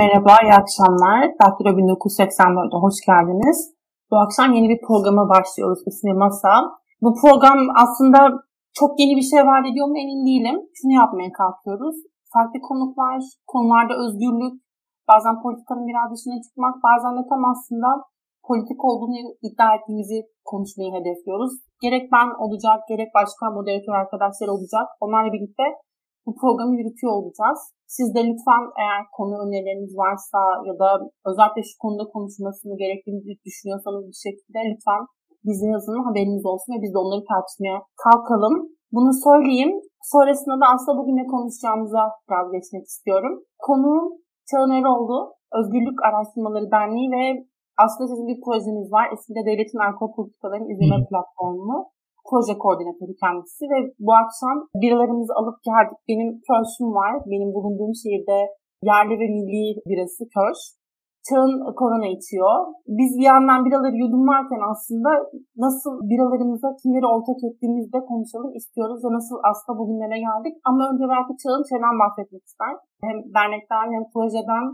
Merhaba, iyi akşamlar. Daktilo 1984'e hoş geldiniz. Bu akşam yeni bir programa başlıyoruz. İsmi Masa. Bu program aslında çok yeni bir şey vaat ediyor mu emin değilim. Şunu yapmaya kalkıyoruz. Farklı konuklar, konularda özgürlük, bazen politikanın biraz dışına çıkmak, bazen de tam aslında politik olduğunu iddia ettiğimizi konuşmayı hedefliyoruz. Gerek ben olacak, gerek başka moderatör arkadaşlar olacak. Onlarla birlikte bu programı yürütüyor olacağız. Siz de lütfen eğer konu önerileriniz varsa ya da özellikle şu konuda konuşmasını gerektiğini düşünüyorsanız bir şekilde lütfen bize yazın haberiniz olsun ve biz de onları tartışmaya kalkalım. Bunu söyleyeyim. Sonrasında da aslında bugün ne konuşacağımıza biraz geçmek istiyorum. Konuğum Çağın Eroğlu, Özgürlük Araştırmaları Derneği ve aslında sizin bir projeniz var. Eskide Devletin Alkol Politikalarını İzleme Platformu proje koordinatörü kendisi ve bu akşam biralarımızı alıp geldik. Benim köşküm var. Benim bulunduğum şehirde yerli ve milli birası köş. Çağın korona içiyor. Biz bir yandan biraları yudumlarken aslında nasıl biralarımıza kimleri ortak ettiğimizde konuşalım istiyoruz ve nasıl aslında bugünlere geldik. Ama önce belki Çağın şeyden bahsetmek ister. Hem dernekten hem projeden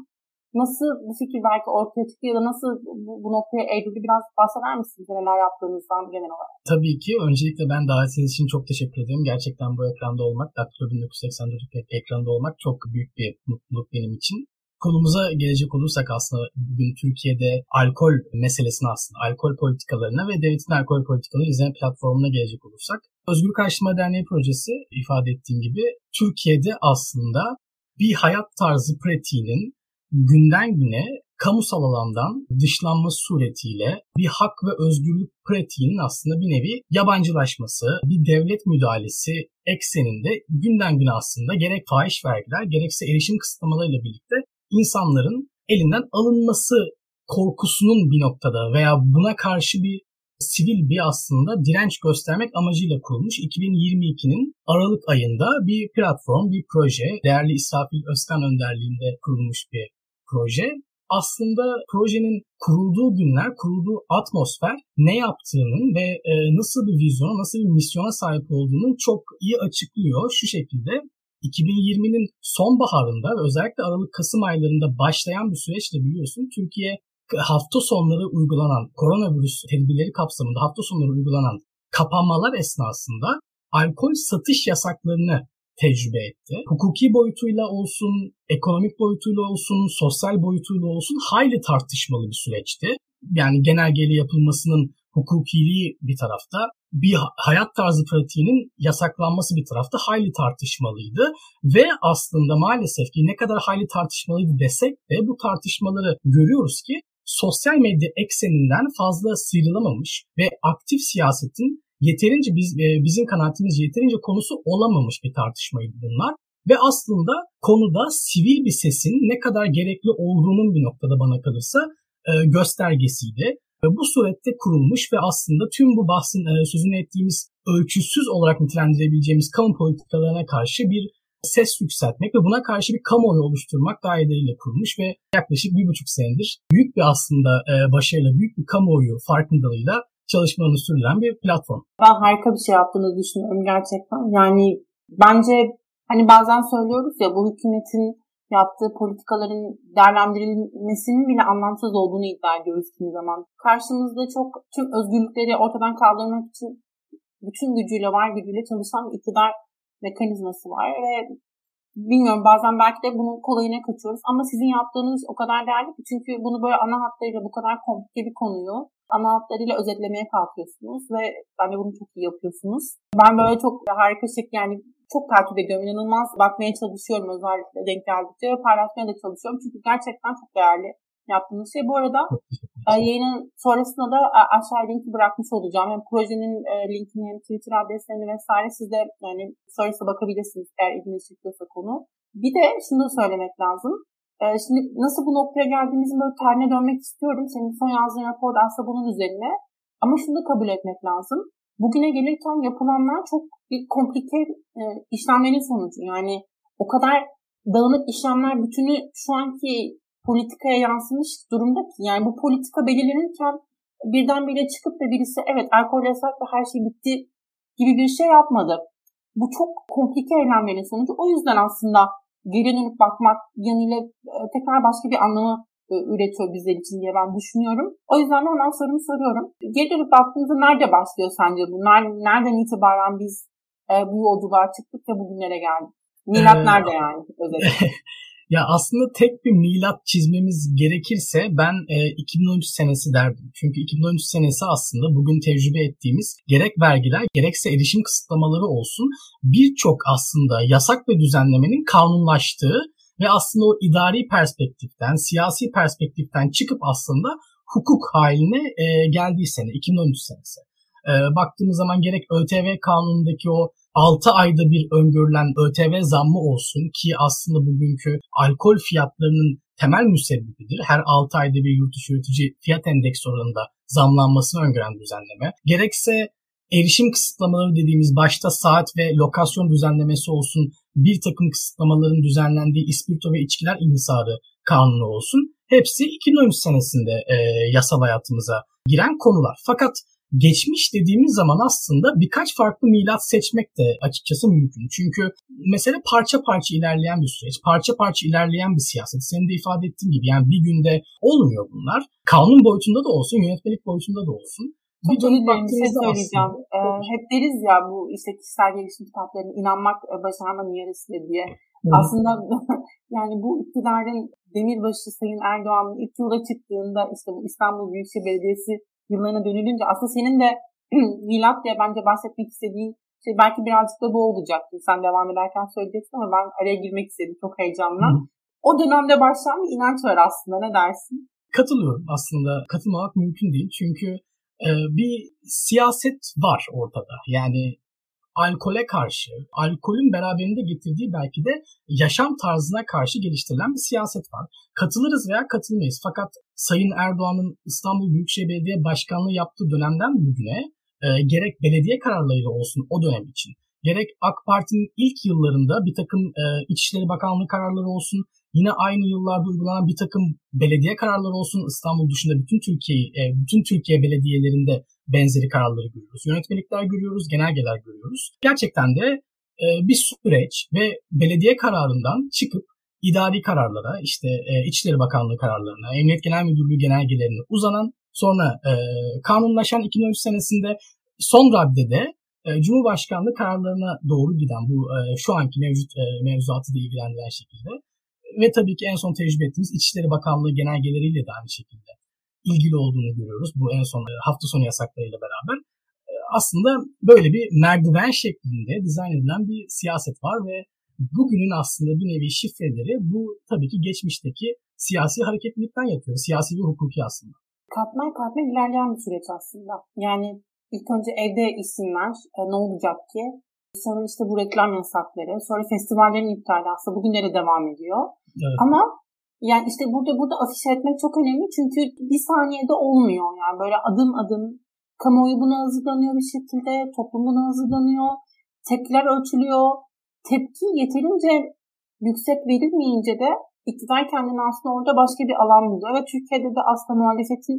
Nasıl bu fikir belki ortaya çıktı ya da nasıl bu, bu noktaya evrildi biraz bahseder misiniz neler yaptığınızdan genel olarak? Tabii ki. Öncelikle ben davetiniz için çok teşekkür ederim. Gerçekten bu ekranda olmak, Daktilo 1984 ekranda olmak çok büyük bir mutluluk benim için. Konumuza gelecek olursak aslında bugün Türkiye'de alkol meselesine aslında, alkol politikalarına ve devletin alkol politikalarını izleme platformuna gelecek olursak, Özgür Araştırma Derneği projesi ifade ettiğim gibi Türkiye'de aslında bir hayat tarzı pratiğinin günden güne kamusal alandan dışlanma suretiyle bir hak ve özgürlük pratiğinin aslında bir nevi yabancılaşması, bir devlet müdahalesi ekseninde günden güne aslında gerek fahiş vergiler gerekse erişim kısıtlamalarıyla birlikte insanların elinden alınması korkusunun bir noktada veya buna karşı bir sivil bir aslında direnç göstermek amacıyla kurulmuş 2022'nin Aralık ayında bir platform, bir proje, değerli İsrafil Özkan önderliğinde kurulmuş bir proje. Aslında projenin kurulduğu günler, kurulduğu atmosfer ne yaptığının ve e, nasıl bir vizyona, nasıl bir misyona sahip olduğunu çok iyi açıklıyor. Şu şekilde 2020'nin sonbaharında özellikle Aralık-Kasım aylarında başlayan bir süreçte biliyorsun Türkiye hafta sonları uygulanan koronavirüs tedbirleri kapsamında hafta sonları uygulanan kapanmalar esnasında alkol satış yasaklarını tecrübe etti. Hukuki boyutuyla olsun, ekonomik boyutuyla olsun, sosyal boyutuyla olsun hayli tartışmalı bir süreçti. Yani genelgeli yapılmasının hukukiliği bir tarafta, bir hayat tarzı pratiğinin yasaklanması bir tarafta hayli tartışmalıydı. Ve aslında maalesef ki ne kadar hayli tartışmalıydı desek de bu tartışmaları görüyoruz ki sosyal medya ekseninden fazla sıyrılamamış ve aktif siyasetin yeterince biz e, bizim kanaatimiz yeterince konusu olamamış bir tartışmaydı bunlar. Ve aslında konuda sivil bir sesin ne kadar gerekli olduğunun bir noktada bana kalırsa e, göstergesiydi. Bu surette kurulmuş ve aslında tüm bu bahsin e, sözünü ettiğimiz ölçüsüz olarak nitelendirebileceğimiz kamu politikalarına karşı bir ses yükseltmek ve buna karşı bir kamuoyu oluşturmak gayeleriyle kurulmuş ve yaklaşık bir buçuk senedir büyük bir aslında başarıyla, büyük bir kamuoyu farkındalığıyla çalışmalarını sürdüren bir platform. Ben harika bir şey yaptığını düşünüyorum gerçekten. Yani bence hani bazen söylüyoruz ya bu hükümetin yaptığı politikaların değerlendirilmesinin bile anlamsız olduğunu iddia ediyoruz kimi zaman. Karşımızda çok tüm özgürlükleri ortadan kaldırmak için bütün gücüyle var gücüyle çalışan bir iktidar mekanizması var ve bilmiyorum bazen belki de bunun kolayına kaçıyoruz ama sizin yaptığınız o kadar değerli ki çünkü bunu böyle ana hatlarıyla bu kadar komplike bir konuyu ana hatlarıyla özetlemeye kalkıyorsunuz ve bence bunu çok iyi yapıyorsunuz. Ben böyle çok harika şekilde yani çok takip ediyorum. İnanılmaz bakmaya çalışıyorum özellikle denk geldikçe ve paylaşmaya da çalışıyorum. Çünkü gerçekten çok değerli yaptığınız şey. Bu arada e, yayının sonrasında da e, aşağı linki bırakmış olacağım. Hem projenin e, linkini hem Twitter adreslerini vesaire siz de yani sonrasında bakabilirsiniz eğer ilginizi çekiyorsa konu. Bir de şunu da söylemek lazım. Şimdi nasıl bu noktaya geldiğimizin böyle tarihine dönmek istiyorum. Senin son yazdığın rapor da aslında bunun üzerine. Ama şunu da kabul etmek lazım. Bugüne gelirken yapılanlar çok bir komplike işlemlerin sonucu. Yani o kadar dağınık işlemler bütünü şu anki politikaya yansımış durumda ki. Yani bu politika belirlenirken birdenbire çıkıp da birisi evet alkol yasak ve her şey bitti gibi bir şey yapmadı. Bu çok komplike eylemlerin sonucu. O yüzden aslında geri dönüp bakmak yanıyla e, tekrar başka bir anlamı e, üretiyor bizler için diye ben düşünüyorum. O yüzden de hemen sorumu soruyorum. Geri dönüp baktığınızda nerede başlıyor sence bu? Nereden itibaren biz e, bu yolculuğa çıktık ve bugünlere geldik? Milat ee, nerede yani özellikle? Ya aslında tek bir milat çizmemiz gerekirse ben e, 2013 senesi derdim. Çünkü 2013 senesi aslında bugün tecrübe ettiğimiz gerek vergiler gerekse erişim kısıtlamaları olsun birçok aslında yasak ve düzenlemenin kanunlaştığı ve aslında o idari perspektiften, siyasi perspektiften çıkıp aslında hukuk haline e, geldiği sene 2013 senesi. E, baktığımız zaman gerek ÖTV kanunundaki o 6 ayda bir öngörülen ÖTV zammı olsun ki aslında bugünkü alkol fiyatlarının temel müsebbibidir. Her 6 ayda bir yurt dışı üretici fiyat endeks oranında zamlanmasını öngören düzenleme. Gerekse erişim kısıtlamaları dediğimiz başta saat ve lokasyon düzenlemesi olsun, bir takım kısıtlamaların düzenlendiği ispirto ve içkiler inhisarı kanunu olsun. Hepsi 2013 senesinde e, yasal hayatımıza giren konular. Fakat geçmiş dediğimiz zaman aslında birkaç farklı milat seçmek de açıkçası mümkün. Çünkü mesele parça parça ilerleyen bir süreç, parça parça ilerleyen bir siyaset. Senin de ifade ettiğin gibi yani bir günde olmuyor bunlar. Kanun boyutunda da olsun, yönetmelik boyutunda da olsun. Çok bir dönüp bir şey söyleyeceğim. Ee, hep deriz ya bu işte kişisel gelişim kitaplarına inanmak e, başarmanın yarısıdır diye. Hı. Aslında yani bu iktidarın demirbaşı Sayın Erdoğan'ın ilk yola çıktığında işte bu İstanbul Büyükşehir Belediyesi yıllarına dönülünce aslında senin de milat diye bence bahsetmek istediğin şey belki birazcık da bu olacaktı. Sen devam ederken söyleyeceksin ama ben araya girmek istedim çok heyecanla. Hı. O dönemde başlayan bir inanç var aslında ne dersin? Katılıyorum aslında. Katılmamak mümkün değil. Çünkü e, bir siyaset var ortada. Yani alkole karşı, alkolün beraberinde getirdiği belki de yaşam tarzına karşı geliştirilen bir siyaset var. Katılırız veya katılmayız. Fakat Sayın Erdoğan'ın İstanbul Büyükşehir Belediye Başkanlığı yaptığı dönemden bugüne e, gerek belediye kararlarıyla olsun o dönem için, gerek AK Parti'nin ilk yıllarında bir takım e, İçişleri Bakanlığı kararları olsun, yine aynı yıllarda uygulanan bir takım belediye kararları olsun İstanbul dışında bütün Türkiye e, bütün Türkiye belediyelerinde benzeri kararları görüyoruz. Yönetmelikler görüyoruz, genelgeler görüyoruz. Gerçekten de e, bir süreç ve belediye kararından çıkıp idari kararlara, işte e, İçişleri Bakanlığı kararlarına, Emniyet Genel Müdürlüğü genelgelerine uzanan sonra e, kanunlaşan 2013 senesinde son raddede e, Cumhurbaşkanlığı kararlarına doğru giden bu e, şu anki mevcut e, mevzuatı da ilgilendiren şekilde ve tabii ki en son tecrübe ettiğimiz İçişleri Bakanlığı genelgeleriyle de aynı şekilde ilgili olduğunu görüyoruz. Bu en son e, hafta sonu yasaklarıyla beraber. E, aslında böyle bir merdiven şeklinde dizayn edilen bir siyaset var ve bugünün aslında bir nevi şifreleri bu tabii ki geçmişteki siyasi hareketlilikten yatıyor. Siyasi ve hukuki aslında. Katman katman ilerleyen bir süreç aslında. Yani ilk önce evde isimler e, ne olacak ki? Sonra işte bu reklam yasakları, sonra festivallerin iptali aslında bugünlere devam ediyor. Evet. Ama yani işte burada burada afiş etmek çok önemli çünkü bir saniyede olmuyor. Yani böyle adım adım kamuoyu buna hazırlanıyor bir şekilde, toplum buna hazırlanıyor, tepkiler ölçülüyor. Tepki yeterince yüksek verilmeyince de iktidar kendini aslında orada başka bir alan buluyor. Ve Türkiye'de de aslında muhalefetin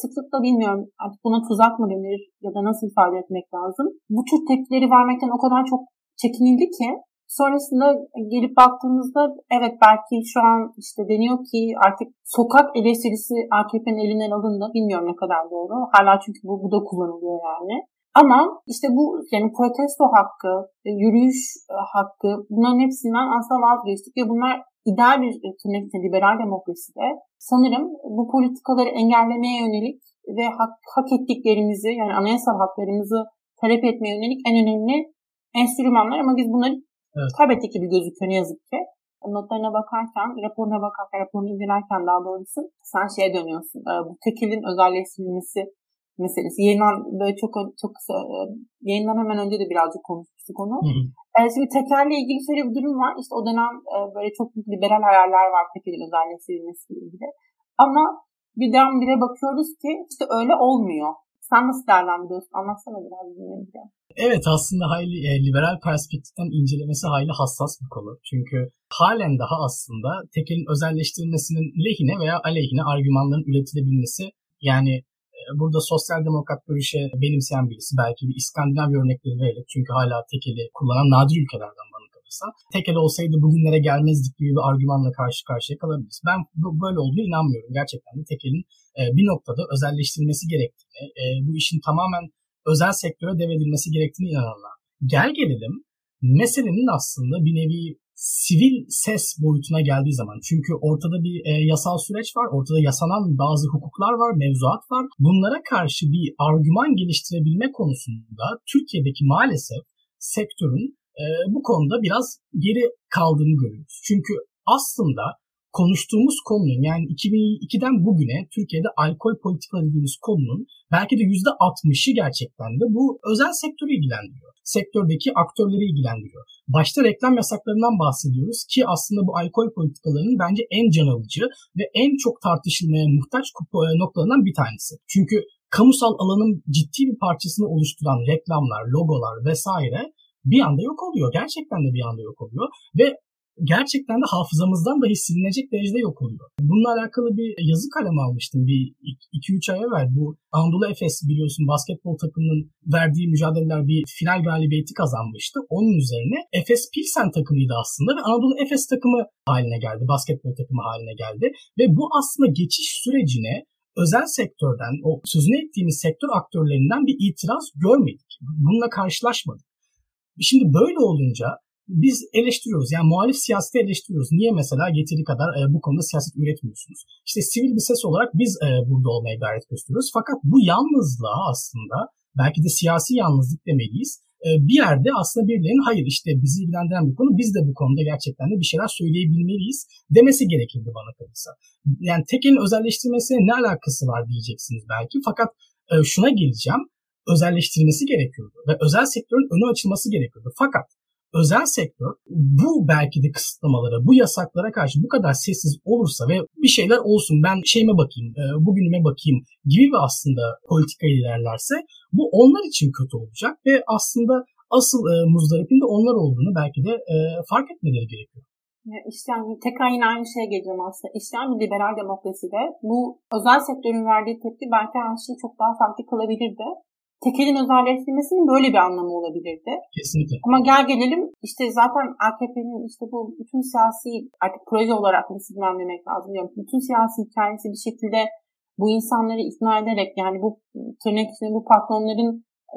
sıklıkla bilmiyorum artık buna tuzak mı denir ya da nasıl ifade etmek lazım. Bu tür tepkileri vermekten o kadar çok çekinildi ki Sonrasında gelip baktığımızda evet belki şu an işte deniyor ki artık sokak eleştirisi AKP'nin elinden alındı. Bilmiyorum ne kadar doğru. Hala çünkü bu, bu da kullanılıyor yani. Ama işte bu yani protesto hakkı, yürüyüş e, hakkı bunların hepsinden aslında vazgeçtik ve bunlar ideal bir e, tırnak içinde liberal demokraside sanırım bu politikaları engellemeye yönelik ve hak, hak ettiklerimizi yani anayasal haklarımızı talep etmeye yönelik en önemli enstrümanlar ama biz bunları Evet. Kaybettik gibi gözüküyor ne yazık ki. Notlarına bakarken, raporuna bakarken, raporunu incelerken daha doğrusu sen şeye dönüyorsun. E, bu tekilin özelleştirilmesi meselesi. Yayınlan böyle çok çok kısa e, yayından hemen önce de birazcık konuşmuştuk onu. Hı hı. E, şimdi tekerle ilgili şöyle bir durum var. İşte o dönem böyle çok liberal hayaller var tekelin özelleştirilmesiyle ilgili. Ama bir birden bire bakıyoruz ki işte öyle olmuyor. Sen nasıl değerlendiriyorsun? Anlatsana biraz dinleyince. Evet aslında hayli e, liberal perspektiften incelemesi hayli hassas bir konu. Çünkü halen daha aslında tekelin özelleştirilmesinin lehine veya aleyhine argümanların üretilebilmesi yani e, burada sosyal demokrat görüşe benimseyen birisi belki bir İskandinav örnekleri vererek çünkü hala tekeli kullanan nadir ülkelerden bana kalırsa. Tekel olsaydı bugünlere gelmezdik gibi bir argümanla karşı karşıya kalabiliriz. Ben böyle olduğunu inanmıyorum. Gerçekten de tekelin e, bir noktada özelleştirilmesi gerektiğini, e, bu işin tamamen özel sektöre devredilmesi gerektiğini inananlar. Gel gelelim meselenin aslında bir nevi sivil ses boyutuna geldiği zaman çünkü ortada bir e, yasal süreç var, ortada yasanan bazı hukuklar var, mevzuat var. Bunlara karşı bir argüman geliştirebilme konusunda Türkiye'deki maalesef sektörün e, bu konuda biraz geri kaldığını görüyoruz. Çünkü aslında konuştuğumuz konunun yani 2002'den bugüne Türkiye'de alkol politikaları dediğimiz konunun belki de %60'ı gerçekten de bu özel sektörü ilgilendiriyor. Sektördeki aktörleri ilgilendiriyor. Başta reklam yasaklarından bahsediyoruz ki aslında bu alkol politikalarının bence en can alıcı ve en çok tartışılmaya muhtaç noktalarından bir tanesi. Çünkü kamusal alanın ciddi bir parçasını oluşturan reklamlar, logolar vesaire bir anda yok oluyor. Gerçekten de bir anda yok oluyor. Ve gerçekten de hafızamızdan dahi silinecek derecede yok oluyor. Bununla alakalı bir yazı kalemi almıştım bir 2-3 ay evvel. Bu Anadolu Efes biliyorsun basketbol takımının verdiği mücadeleler bir final galibiyeti kazanmıştı. Onun üzerine Efes Pilsen takımıydı aslında ve Anadolu Efes takımı haline geldi. Basketbol takımı haline geldi. Ve bu aslında geçiş sürecine özel sektörden, o sözünü ettiğimiz sektör aktörlerinden bir itiraz görmedik. Bununla karşılaşmadık. Şimdi böyle olunca biz eleştiriyoruz. Yani muhalif siyaseti eleştiriyoruz. Niye mesela getiri kadar e, bu konuda siyaset üretmiyorsunuz? İşte sivil bir ses olarak biz e, burada olmaya gayret gösteriyoruz. Fakat bu yalnızlığa aslında belki de siyasi yalnızlık demeliyiz. E, bir yerde aslında birilerinin hayır işte bizi ilgilendiren bir konu biz de bu konuda gerçekten de bir şeyler söyleyebilmeliyiz demesi gerekirdi bana kalırsa. Yani tekelin özelleştirmesine ne alakası var diyeceksiniz belki. Fakat e, şuna geleceğim özelleştirilmesi gerekiyordu ve özel sektörün önü açılması gerekiyordu. Fakat özel sektör bu belki de kısıtlamalara, bu yasaklara karşı bu kadar sessiz olursa ve bir şeyler olsun ben şeyime bakayım, e, bugünüme bakayım gibi bir aslında politika ilerlerse bu onlar için kötü olacak ve aslında asıl e, muzdaripin de onlar olduğunu belki de e, fark etmeleri gerekiyor. Yani tekrar yine aynı şeye geleceğim aslında. İşleyen bir liberal demokraside bu özel sektörün verdiği tepki belki her şeyi çok daha farklı kılabilirdi tekelin özelleştirmesinin böyle bir anlamı olabilirdi. Kesinlikle. Ama gel gelelim işte zaten AKP'nin işte bu bütün siyasi artık proje olarak nasıl bilmem lazım diyorum. Bütün siyasi hikayesi bir şekilde bu insanları ikna ederek yani bu tırnak içinde bu patronların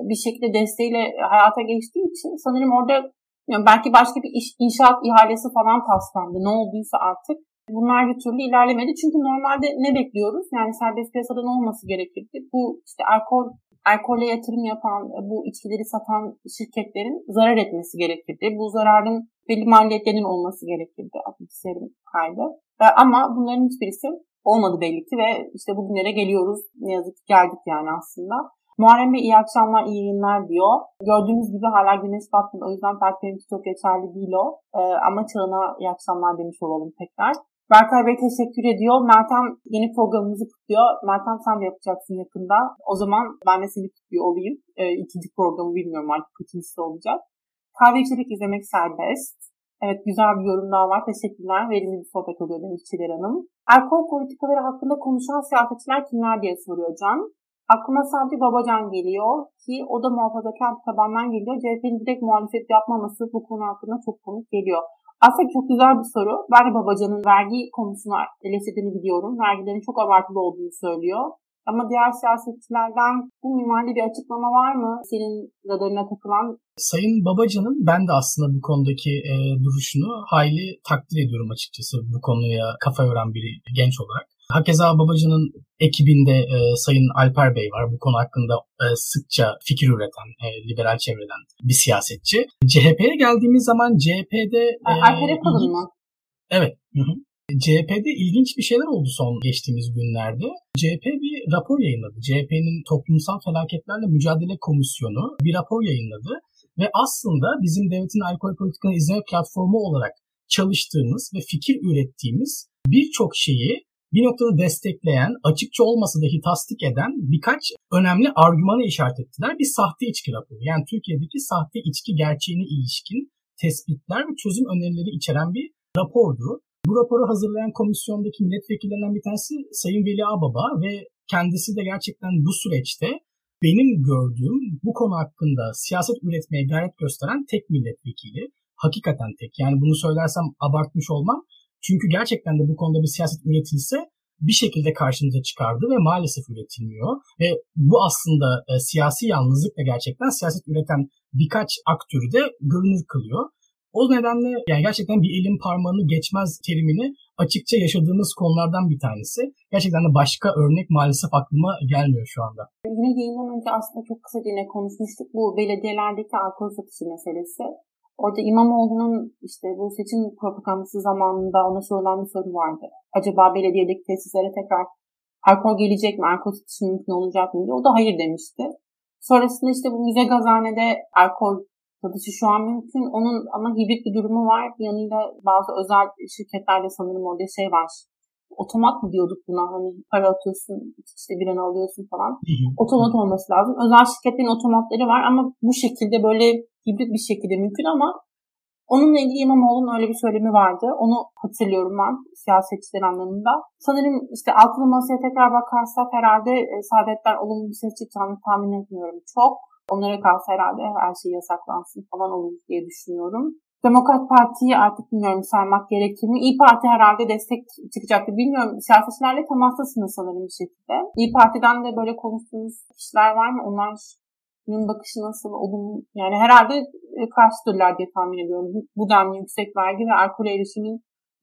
bir şekilde desteğiyle hayata geçtiği için sanırım orada yani belki başka bir iş, inşaat ihalesi falan taslandı. Ne olduysa artık. Bunlar bir türlü ilerlemedi. Çünkü normalde ne bekliyoruz? Yani serbest piyasada ne olması gerekirdi? Bu işte alkol alkole yatırım yapan, e, bu içkileri satan şirketlerin zarar etmesi gerekirdi. Bu zararın belli maliyetlerinin olması gerekirdi bilgisayarın kaydı. E, ama bunların hiçbirisi olmadı belli ki ve işte bugünlere geliyoruz. Ne yazık ki geldik yani aslında. Muharrem Bey iyi akşamlar, iyi yayınlar diyor. Gördüğünüz gibi hala güneş batmadı. O yüzden için çok geçerli değil o. Ee, ama çağına iyi akşamlar demiş olalım tekrar. Berkay Bey teşekkür ediyor. Meltem yeni programımızı kutluyor. Meltem sen de yapacaksın yakında. O zaman ben de seni kutluyor olayım. E, ikinci programı bilmiyorum artık ikincisi olacak. Kahve içerek izlemek serbest. Evet güzel bir yorum daha var. Teşekkürler. Verimli bir sohbet oluyor demiş Çiler Hanım. Alkol politikaları hakkında konuşan siyasetçiler kimler diye soruyor Can. Aklıma sadece Babacan geliyor ki o da muhafazakar tabandan geliyor. CHP'nin direkt muhalefet yapmaması bu konu hakkında çok komik geliyor. Aslında çok güzel bir soru. Ben de Babacan'ın vergi konusunu eleştirdiğini biliyorum. Vergilerin çok abartılı olduğunu söylüyor. Ama diğer siyasetçilerden bu minvalde bir açıklama var mı senin radarına takılan? Sayın Babacan'ın ben de aslında bu konudaki e, duruşunu hayli takdir ediyorum açıkçası bu konuya kafa yoran biri genç olarak. Hakeza Babacan'ın ekibinde e, Sayın Alper Bey var. Bu konu hakkında e, sıkça fikir üreten, e, liberal çevreden bir siyasetçi. CHP'ye geldiğimiz zaman CHP'de... E, Alper yapalım mı? Evet. Hı hı. CHP'de ilginç bir şeyler oldu son geçtiğimiz günlerde. CHP bir rapor yayınladı. CHP'nin Toplumsal Felaketlerle Mücadele Komisyonu bir rapor yayınladı. Ve aslında bizim devletin alkol politikalarını izleme platformu olarak çalıştığımız ve fikir ürettiğimiz birçok şeyi bir noktada destekleyen, açıkça olmasa dahi tasdik eden birkaç önemli argümanı işaret ettiler. Bir sahte içki raporu. Yani Türkiye'deki sahte içki gerçeğine ilişkin tespitler ve çözüm önerileri içeren bir rapordu. Bu raporu hazırlayan komisyondaki milletvekillerinden bir tanesi Sayın Veli Ağbaba ve kendisi de gerçekten bu süreçte benim gördüğüm bu konu hakkında siyaset üretmeye gayret gösteren tek milletvekili. hakikaten tek. Yani bunu söylersem abartmış olmam. Çünkü gerçekten de bu konuda bir siyaset üretilse bir şekilde karşımıza çıkardı ve maalesef üretilmiyor. Ve bu aslında e, siyasi yalnızlık da gerçekten siyaset üreten birkaç aktörü de görünür kılıyor. O nedenle yani gerçekten bir elin parmağını geçmez terimini açıkça yaşadığımız konulardan bir tanesi. Gerçekten de başka örnek maalesef aklıma gelmiyor şu anda. Yine yayından önce aslında çok kısa yine konuşmuştuk bu belediyelerdeki alkol satışı meselesi. Orada İmamoğlu'nun işte bu seçim propagandası zamanında ona sorulan bir soru vardı. Acaba belediyedeki tesislere tekrar alkol gelecek mi, alkol satışı mümkün olacak mı diye. O da hayır demişti. Sonrasında işte bu müze gazanede alkol satışı şu an mümkün. Onun ama hibrit bir durumu var. Bir yanıyla bazı özel şirketlerde sanırım orada şey var. Otomat mı diyorduk buna hani para atıyorsun işte bir an alıyorsun falan. Otomat olması lazım. Özel şirketlerin otomatları var ama bu şekilde böyle hibrit bir şekilde mümkün ama Onunla ilgili İmamoğlu'nun öyle bir söylemi vardı. Onu hatırlıyorum ben siyasetçiler anlamında. Sanırım işte altılı masaya tekrar bakarsak herhalde e, Saadetler olumlu bir ses çıkacağını tahmin etmiyorum çok. Onlara kalsa herhalde her şey yasaklansın falan olur diye düşünüyorum. Demokrat Parti'yi artık bilmiyorum saymak gerekir mi? İyi Parti herhalde destek çıkacaktı. Bilmiyorum siyasetçilerle temastasınız sanırım bir şekilde. İyi Parti'den de böyle konuştuğunuz kişiler var mı? Onlar bunun bakışı nasıl olumlu yani herhalde e, karşıdırlar diye tahmin ediyorum. Bu, bu denli yüksek vergi ve alkol erişimin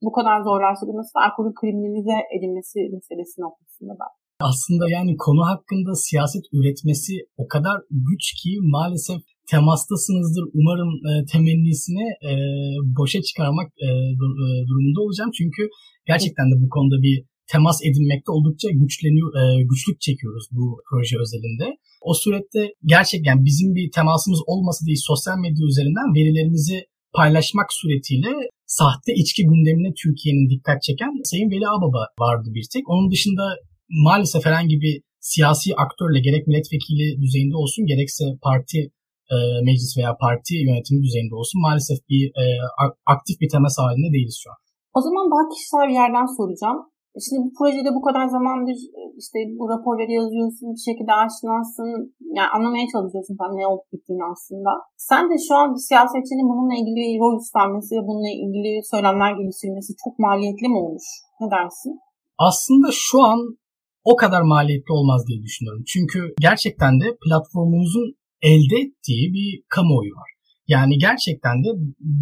bu kadar zorlaştırılması ve alkolün kriminalize edilmesi meselesi noktasında ben. Aslında yani konu hakkında siyaset üretmesi o kadar güç ki maalesef temastasınızdır. Umarım e, temennisini e, boşa çıkarmak e, e, durumunda olacağım. Çünkü gerçekten de bu konuda bir temas edinmekte oldukça güçleniyor, e, güçlük çekiyoruz bu proje özelinde. O surette gerçekten bizim bir temasımız olmasa değil sosyal medya üzerinden verilerimizi paylaşmak suretiyle sahte içki gündemine Türkiye'nin dikkat çeken Sayın Veli Ağbaba vardı bir tek. Onun dışında maalesef herhangi bir siyasi aktörle gerek milletvekili düzeyinde olsun gerekse parti e, meclis veya parti yönetimi düzeyinde olsun maalesef bir e, aktif bir temas halinde değiliz şu an. O zaman daha kişisel bir yerden soracağım. Şimdi bu projede bu kadar zamandır e, işte bu raporları yazıyorsun, bir şekilde aşinasın, yani anlamaya çalışıyorsun falan ne olup bittiğini aslında. Sen de şu an bir siyasetçinin bununla ilgili rol üstlenmesi ve bununla ilgili söylemler geliştirmesi çok maliyetli mi olmuş? Ne dersin? Aslında şu an o kadar maliyetli olmaz diye düşünüyorum. Çünkü gerçekten de platformumuzun elde ettiği bir kamuoyu var. Yani gerçekten de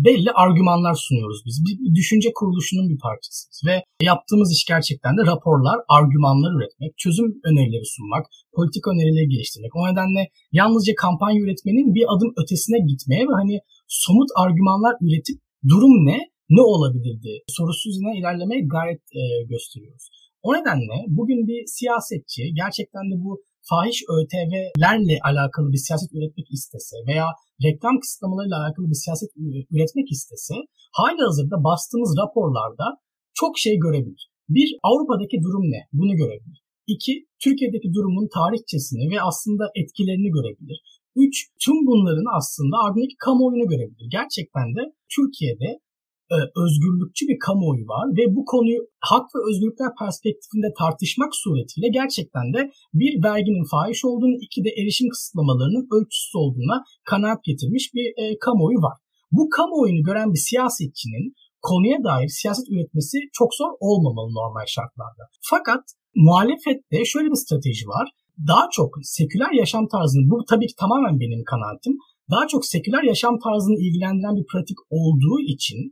belli argümanlar sunuyoruz biz. Bir düşünce kuruluşunun bir parçasıyız. Ve yaptığımız iş gerçekten de raporlar, argümanlar üretmek, çözüm önerileri sunmak, politik önerileri geliştirmek. O nedenle yalnızca kampanya üretmenin bir adım ötesine gitmeye ve hani somut argümanlar üretip durum ne, ne olabilirdi sorusu üzerine ilerlemeye gayret e, gösteriyoruz. O nedenle bugün bir siyasetçi gerçekten de bu fahiş ÖTV'lerle alakalı bir siyaset üretmek istese veya reklam kısıtlamalarıyla alakalı bir siyaset üretmek istese hali hazırda bastığımız raporlarda çok şey görebilir. Bir, Avrupa'daki durum ne? Bunu görebilir. İki, Türkiye'deki durumun tarihçesini ve aslında etkilerini görebilir. Üç, tüm bunların aslında ardındaki kamuoyunu görebilir. Gerçekten de Türkiye'de özgürlükçü bir kamuoyu var ve bu konuyu hak ve özgürlükler perspektifinde tartışmak suretiyle gerçekten de bir verginin fahiş olduğunu, iki de erişim kısıtlamalarının ölçüsüz olduğuna kanaat getirmiş bir e, kamuoyu var. Bu kamuoyunu gören bir siyasetçinin konuya dair siyaset üretmesi çok zor olmamalı normal şartlarda. Fakat muhalefette şöyle bir strateji var. Daha çok seküler yaşam tarzını, bu tabii ki tamamen benim kanaatim, daha çok seküler yaşam tarzını ilgilendiren bir pratik olduğu için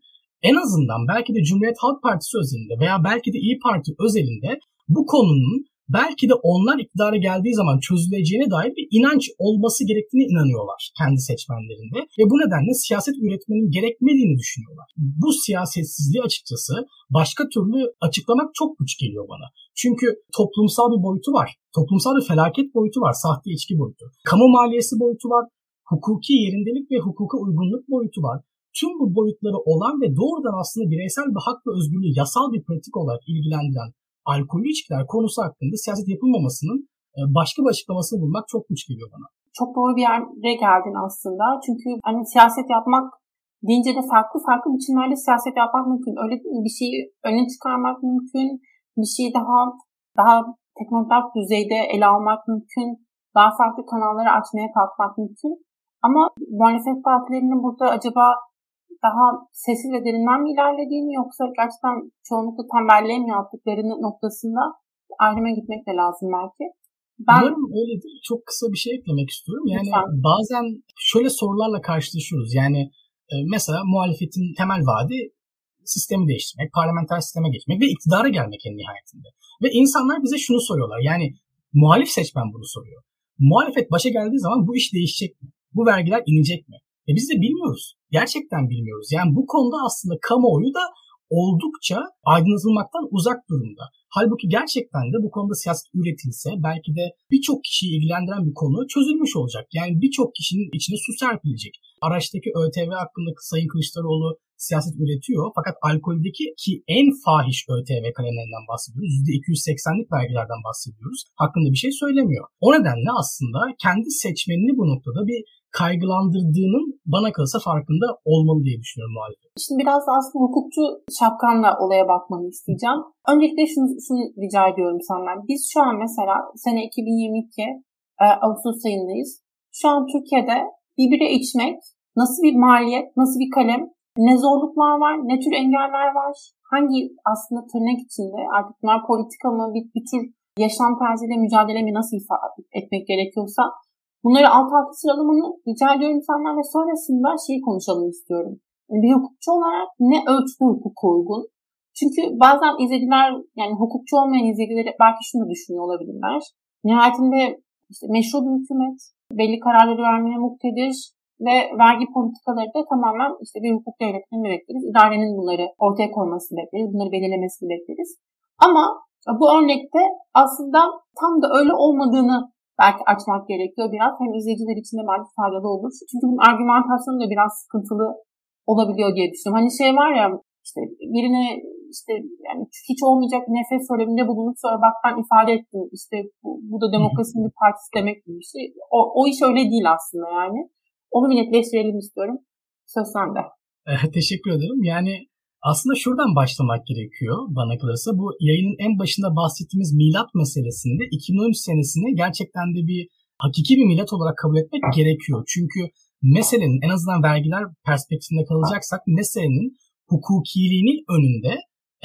en azından belki de Cumhuriyet Halk Partisi özelinde veya belki de İyi Parti özelinde bu konunun belki de onlar iktidara geldiği zaman çözüleceğine dair bir inanç olması gerektiğine inanıyorlar kendi seçmenlerinde ve bu nedenle siyaset üretmenin gerekmediğini düşünüyorlar. Bu siyasetsizliği açıkçası başka türlü açıklamak çok güç geliyor bana. Çünkü toplumsal bir boyutu var. Toplumsal bir felaket boyutu var. Sahte içki boyutu. Kamu maliyesi boyutu var. Hukuki yerindelik ve hukuka uygunluk boyutu var tüm bu boyutları olan ve doğrudan aslında bireysel bir hak ve özgürlüğü yasal bir pratik olarak ilgilendiren alkollü içkiler konusu hakkında siyaset yapılmamasının e, başka bir açıklamasını bulmak çok güç geliyor bana. Çok doğru bir yere geldin aslında. Çünkü hani siyaset yapmak deyince de farklı farklı biçimlerde siyaset yapmak mümkün. Öyle? Bir şeyi öne çıkarmak mümkün. Bir şeyi daha daha teknokrat düzeyde ele almak mümkün. Daha farklı kanalları açmaya kalkmak mümkün. Ama muhalefet partilerinin burada acaba daha sessiz ve derinden mi ilerlediğini yoksa gerçekten çoğunlukla tembelliğe mi yaptıklarını noktasında ayrıma gitmek de lazım belki. Ben... Umarım öyledir. Çok kısa bir şey eklemek istiyorum. Yani Lütfen. bazen şöyle sorularla karşılaşıyoruz. Yani e, mesela muhalefetin temel vaadi sistemi değiştirmek, parlamenter sisteme geçmek ve iktidara gelmek en nihayetinde. Ve insanlar bize şunu soruyorlar. Yani muhalif seçmen bunu soruyor. Muhalefet başa geldiği zaman bu iş değişecek mi? Bu vergiler inecek mi? E biz de bilmiyoruz. Gerçekten bilmiyoruz. Yani bu konuda aslında kamuoyu da oldukça aydınlatılmaktan uzak durumda. Halbuki gerçekten de bu konuda siyaset üretilse belki de birçok kişiyi ilgilendiren bir konu çözülmüş olacak. Yani birçok kişinin içine su serpilecek. Araçtaki ÖTV hakkında Sayın Kılıçdaroğlu siyaset üretiyor. Fakat alkoldeki ki en fahiş ÖTV kalemlerinden bahsediyoruz. %280'lik vergilerden bahsediyoruz. Hakkında bir şey söylemiyor. O nedenle aslında kendi seçmenini bu noktada bir kaygılandırdığının bana kalırsa farkında olmalı diye düşünüyorum muhalefet. Şimdi biraz da aslında hukukçu şapkanla olaya bakmanı isteyeceğim. Öncelikle şunu, şunu rica ediyorum senden. Biz şu an mesela sene 2022 e, Ağustos ayındayız. Şu an Türkiye'de bir içmek nasıl bir maliyet, nasıl bir kalem, ne zorluklar var, ne tür engeller var, hangi aslında tırnak içinde artık bunlar politika mı, bir, bir tür yaşam tercihiyle mücadele mi nasıl ifade etmek gerekiyorsa Bunları alt alta sıralamanı rica ediyorum senden ve sonrasında şeyi konuşalım istiyorum. Bir hukukçu olarak ne ölçüde hukuk uygun? Çünkü bazen izleyiciler yani hukukçu olmayan izleyicileri belki şunu da düşünüyor olabilirler. Nihayetinde işte meşru bir hükümet, belli kararları vermeye muktedir ve vergi politikaları da tamamen işte bir hukuk devletinden bekleriz. İdarenin bunları ortaya koymasını bekleriz, bunları belirlemesini bekleriz. Ama bu örnekte aslında tam da öyle olmadığını belki açmak gerekiyor biraz. Hem izleyiciler için de belki faydalı olur. Çünkü bunun argümantasyonu da biraz sıkıntılı olabiliyor diye düşünüyorum. Hani şey var ya işte birine işte yani hiç olmayacak nefes söyleminde bulunup sonra bak ben ifade ettim işte bu, bu da demokrasinin bir partisi demek gibi bir şey. O, o iş öyle değil aslında yani. Onu bir netleştirelim istiyorum. Söz sende. Teşekkür ederim. Yani aslında şuradan başlamak gerekiyor bana kalırsa. Bu yayının en başında bahsettiğimiz milat meselesinde 2013 senesini gerçekten de bir hakiki bir milat olarak kabul etmek gerekiyor. Çünkü meselenin en azından vergiler perspektifinde kalacaksak meselenin hukukiliğinin önünde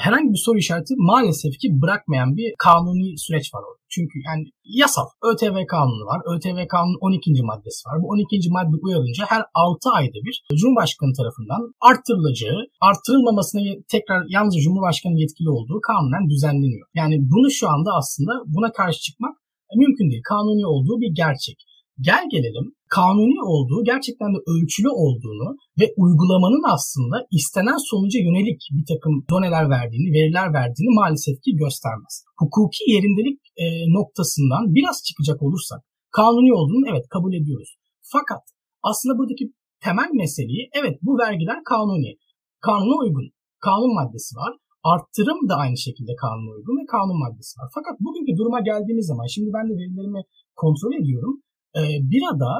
herhangi bir soru işareti maalesef ki bırakmayan bir kanuni süreç var orada. Çünkü yani yasal ÖTV kanunu var. ÖTV kanunun 12. maddesi var. Bu 12. madde uyarınca her 6 ayda bir Cumhurbaşkanı tarafından arttırılacağı, arttırılmamasına tekrar yalnızca Cumhurbaşkanı yetkili olduğu kanunen düzenleniyor. Yani bunu şu anda aslında buna karşı çıkmak mümkün değil. Kanuni olduğu bir gerçek. Gel gelelim kanuni olduğu, gerçekten de ölçülü olduğunu ve uygulamanın aslında istenen sonuca yönelik bir takım doneler verdiğini, veriler verdiğini maalesef ki göstermez. Hukuki yerindelik e, noktasından biraz çıkacak olursak kanuni olduğunu evet kabul ediyoruz. Fakat aslında buradaki temel meseleyi evet bu vergiler kanuni. Kanuna uygun. Kanun maddesi var. Arttırım da aynı şekilde kanuna uygun ve kanun maddesi var. Fakat bugünkü duruma geldiğimiz zaman şimdi ben de verilerimi kontrol ediyorum. Ee, birada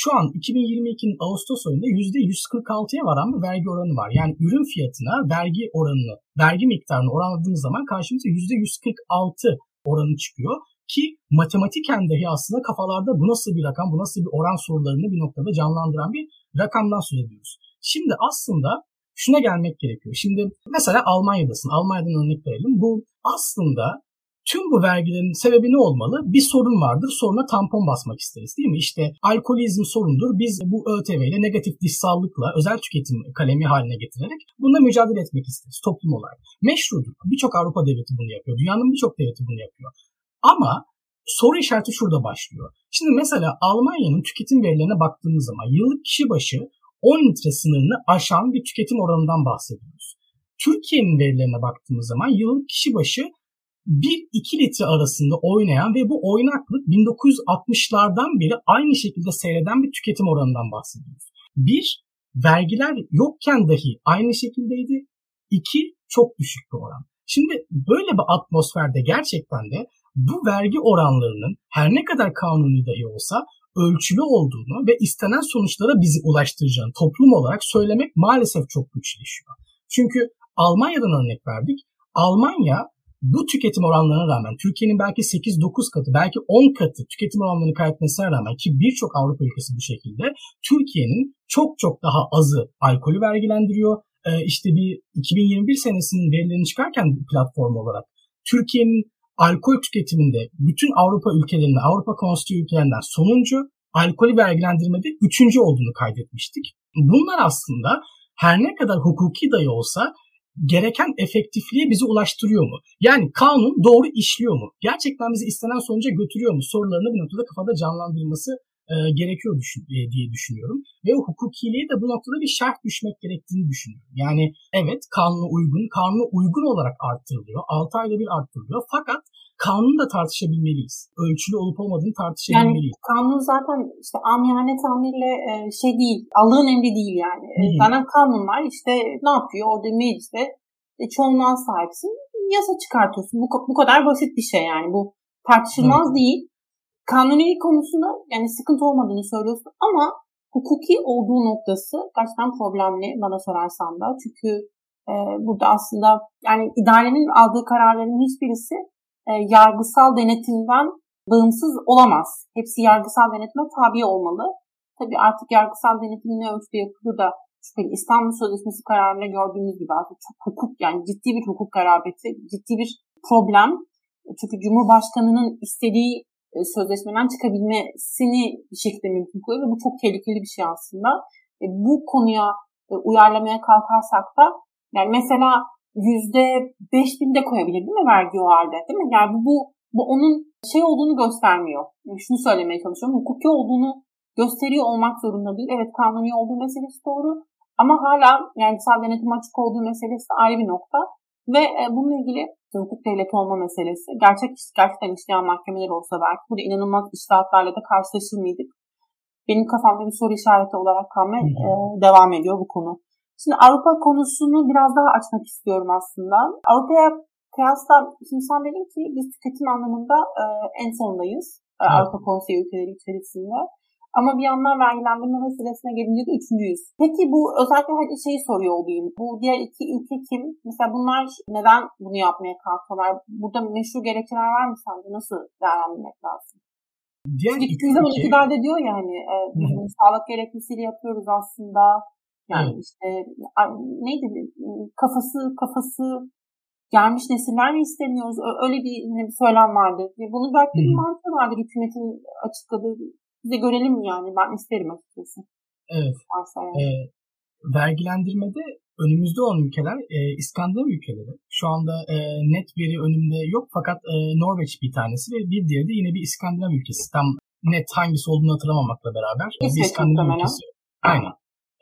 şu an 2022'nin Ağustos ayında %146'ya varan bir vergi oranı var. Yani ürün fiyatına vergi oranını, vergi miktarını oranladığımız zaman karşımıza %146 oranı çıkıyor. Ki matematiken dahi aslında kafalarda bu nasıl bir rakam, bu nasıl bir oran sorularını bir noktada canlandıran bir rakamdan söz ediyoruz. Şimdi aslında şuna gelmek gerekiyor. Şimdi mesela Almanya'dasın. Almanya'dan örnek verelim. Bu aslında Tüm bu vergilerin sebebi ne olmalı? Bir sorun vardır. Soruna tampon basmak isteriz değil mi? İşte alkolizm sorundur. Biz bu ÖTV ile negatif dışsallıkla özel tüketim kalemi haline getirerek bununla mücadele etmek isteriz toplum olarak. Meşrudur. Birçok Avrupa devleti bunu yapıyor. Dünyanın birçok devleti bunu yapıyor. Ama soru işareti şurada başlıyor. Şimdi mesela Almanya'nın tüketim verilerine baktığımız zaman yıllık kişi başı 10 litre sınırını aşan bir tüketim oranından bahsediyoruz. Türkiye'nin verilerine baktığımız zaman yıllık kişi başı 1-2 litre arasında oynayan ve bu oynaklık 1960'lardan beri aynı şekilde seyreden bir tüketim oranından bahsediyoruz. Bir, vergiler yokken dahi aynı şekildeydi. İki, çok düşük bir oran. Şimdi böyle bir atmosferde gerçekten de bu vergi oranlarının her ne kadar kanuni dahi olsa ölçülü olduğunu ve istenen sonuçlara bizi ulaştıracağını toplum olarak söylemek maalesef çok güçleşiyor. Çünkü Almanya'dan örnek verdik. Almanya bu tüketim oranlarına rağmen Türkiye'nin belki 8-9 katı belki 10 katı tüketim oranlarını kaybetmesine rağmen ki birçok Avrupa ülkesi bu şekilde Türkiye'nin çok çok daha azı alkolü vergilendiriyor. Ee, işte bir 2021 senesinin verilerini çıkarken platform olarak Türkiye'nin alkol tüketiminde bütün Avrupa ülkelerinde Avrupa Konseyi ülkelerinden sonuncu alkolü vergilendirmede üçüncü olduğunu kaydetmiştik. Bunlar aslında her ne kadar hukuki dahi olsa gereken efektifliğe bizi ulaştırıyor mu? Yani kanun doğru işliyor mu? Gerçekten bizi istenen sonuca götürüyor mu? Sorularını bir noktada kafada canlandırması e, gerekiyor düşün, e, diye düşünüyorum. Ve hukukiliğe de bu noktada bir şerh düşmek gerektiğini düşünüyorum. Yani evet kanuna uygun, kanuna uygun olarak arttırılıyor. 6 ayda bir arttırılıyor. Fakat kanunu da tartışabilmeliyiz. Ölçülü olup olmadığını tartışabilmeliyiz. Yani kanun zaten işte amiyane tamirle e, şey değil, Allah'ın emri değil yani. Zaten kanun var işte ne yapıyor orada mecliste e, çoğunluğa sahipsin yasa çıkartıyorsun. Bu, bu kadar basit bir şey yani. Bu tartışılmaz evet. değil. Kanuni konusunda yani sıkıntı olmadığını söylüyorsun ama hukuki olduğu noktası gerçekten problemli bana sorarsan da. Çünkü e, burada aslında yani idarenin aldığı kararların hiçbirisi e, yargısal denetimden bağımsız olamaz. Hepsi yargısal denetime tabi olmalı. Tabi artık yargısal denetim ne ölçüde yapılır da şüpheli İstanbul Sözleşmesi kararında gördüğümüz gibi artık çok hukuk yani ciddi bir hukuk garabeti, ciddi bir problem. Çünkü Cumhurbaşkanı'nın istediği e, sözleşmeden çıkabilmesini bir şekilde mümkün kılıyor ve bu çok tehlikeli bir şey aslında. E, bu konuya e, uyarlamaya kalkarsak da yani mesela yüzde beş binde koyabilir değil mi vergi o halde değil mi? Yani bu, bu onun şey olduğunu göstermiyor. Yani şunu söylemeye çalışıyorum. Hukuki olduğunu gösteriyor olmak zorunda değil. Evet kanuni olduğu meselesi doğru. Ama hala yani sadece denetim açık olduğu meselesi ayrı bir nokta. Ve e, bununla ilgili hukuk devleti olma meselesi. Gerçek gerçekten işleyen mahkemeler olsa belki burada inanılmaz iştahatlarla da karşılaşır mıydık? Benim kafamda bir soru işareti olarak kalmaya e, devam ediyor bu konu. Şimdi Avrupa konusunu biraz daha açmak istiyorum aslında. Avrupa'ya kıyasla, şimdi sen dedin ki biz tüketim anlamında e, en sondayız. E, evet. Avrupa Konseyi ülkeleri içerisinde. Ama bir yandan vergilendirme meselesine gelince de üçüncüyüz. Peki bu özellikle hadi şeyi soruyor olayım. Bu diğer iki ülke kim? Mesela bunlar neden bunu yapmaya kalkıyorlar? Burada meşru gerekçeler var mı sence? Nasıl değerlendirmek lazım? Diğer iki zaman iktidar da diyor ya hani e, sağlık gerekçesiyle yapıyoruz aslında. Yani evet. işte neydi kafası kafası gelmiş nesiller mi istemiyoruz? Öyle bir, yine bir söylem vardı. Bunu belki bir mantığı vardır hükümetin açıkladığı. Bize görelim yani ben isterim açıkçası. Evet. E, vergilendirmede önümüzde olan ülkeler e, İskandinav ülkeleri. Şu anda e, net veri önümde yok fakat e, Norveç bir tanesi ve bir diğeri de yine bir İskandinav ülkesi. Tam net hangisi olduğunu hatırlamamakla beraber. İsveç bir İskandinav ülkesi. Aynen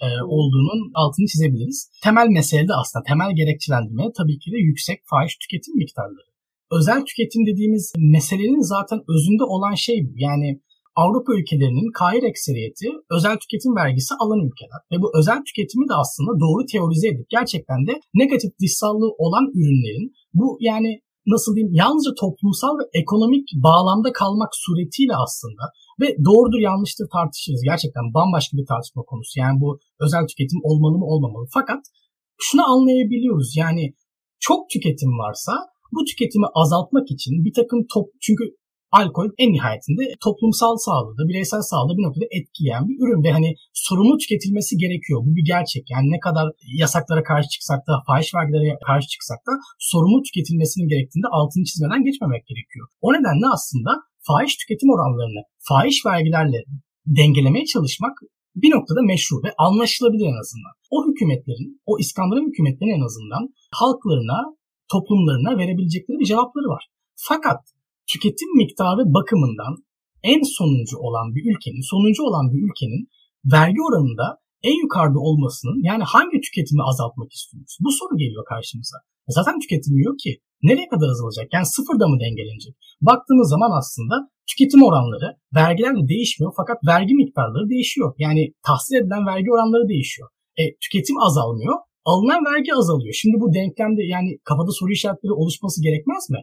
e, olduğunun altını çizebiliriz. Temel mesele de aslında temel gerekçelendirme tabii ki de yüksek fahiş tüketim miktarları. Özel tüketim dediğimiz meselenin zaten özünde olan şey bu. Yani Avrupa ülkelerinin kahir ekseriyeti özel tüketim vergisi alan ülkeler. Ve bu özel tüketimi de aslında doğru teorize edip gerçekten de negatif dışsallığı olan ürünlerin bu yani nasıl diyeyim yalnızca toplumsal ve ekonomik bağlamda kalmak suretiyle aslında ve doğrudur yanlıştır tartışırız. Gerçekten bambaşka bir tartışma konusu. Yani bu özel tüketim olmalı mı olmamalı. Fakat şunu anlayabiliyoruz. Yani çok tüketim varsa bu tüketimi azaltmak için bir takım top çünkü alkol en nihayetinde toplumsal sağlığı da bireysel sağlığı bir noktada etkileyen bir ürün ve hani sorumlu tüketilmesi gerekiyor. Bu bir gerçek. Yani ne kadar yasaklara karşı çıksak da, fahiş vergilere karşı çıksak da sorumlu tüketilmesinin gerektiğinde altını çizmeden geçmemek gerekiyor. O nedenle aslında fahiş tüketim oranlarını fahiş vergilerle dengelemeye çalışmak bir noktada meşru ve anlaşılabilir en azından. O hükümetlerin, o İskandinav hükümetlerin en azından halklarına, toplumlarına verebilecekleri bir cevapları var. Fakat tüketim miktarı bakımından en sonuncu olan bir ülkenin, sonuncu olan bir ülkenin vergi oranında en yukarıda olmasının yani hangi tüketimi azaltmak istiyoruz? Bu soru geliyor karşımıza. Zaten tüketilmiyor ki. Nereye kadar azalacak? Yani sıfırda mı dengelenecek? Baktığımız zaman aslında tüketim oranları vergilerle değişmiyor fakat vergi miktarları değişiyor. Yani tahsil edilen vergi oranları değişiyor. E, tüketim azalmıyor, alınan vergi azalıyor. Şimdi bu denklemde yani kafada soru işaretleri oluşması gerekmez mi?